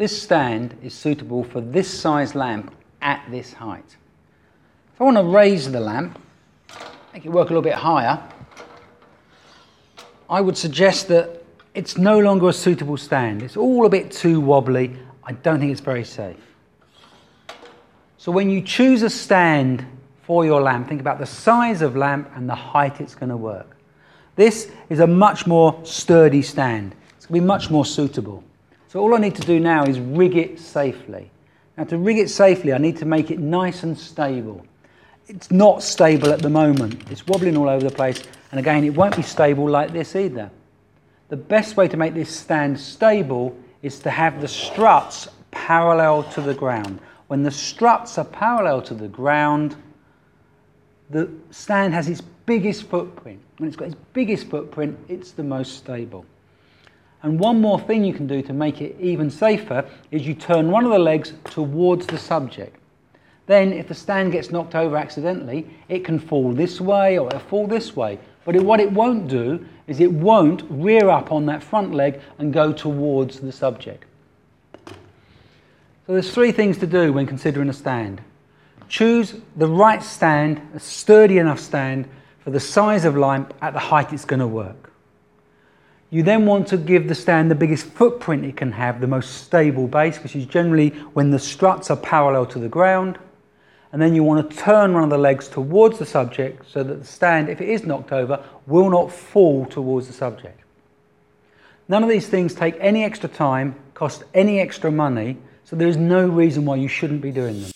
This stand is suitable for this size lamp at this height. If I want to raise the lamp, make it work a little bit higher, I would suggest that it's no longer a suitable stand. It's all a bit too wobbly. I don't think it's very safe. So when you choose a stand for your lamp, think about the size of lamp and the height it's going to work. This is a much more sturdy stand. It's going to be much more suitable. So all I need to do now is rig it safely. Now to rig it safely, I need to make it nice and stable. It's not stable at the moment. It's wobbling all over the place. And again, it won't be stable like this either. The best way to make this stand stable is to have the struts parallel to the ground. When the struts are parallel to the ground, the stand has its biggest footprint. When it's got its biggest footprint, it's the most stable. And one more thing you can do to make it even safer is you turn one of the legs towards the subject. Then if the stand gets knocked over accidentally, it can fall this way or it'll fall this way. But it, what it won't do is it won't rear up on that front leg and go towards the subject. So there's three things to do when considering a stand. Choose the right stand, a sturdy enough stand for the size of lamp at the height it's going to work. You then want to give the stand the biggest footprint it can have, the most stable base, which is generally when the struts are parallel to the ground. And then you want to turn one of the legs towards the subject so that the stand, if it is knocked over, will not fall towards the subject. None of these things take any extra time, cost any extra money, so there is no reason why you shouldn't be doing them.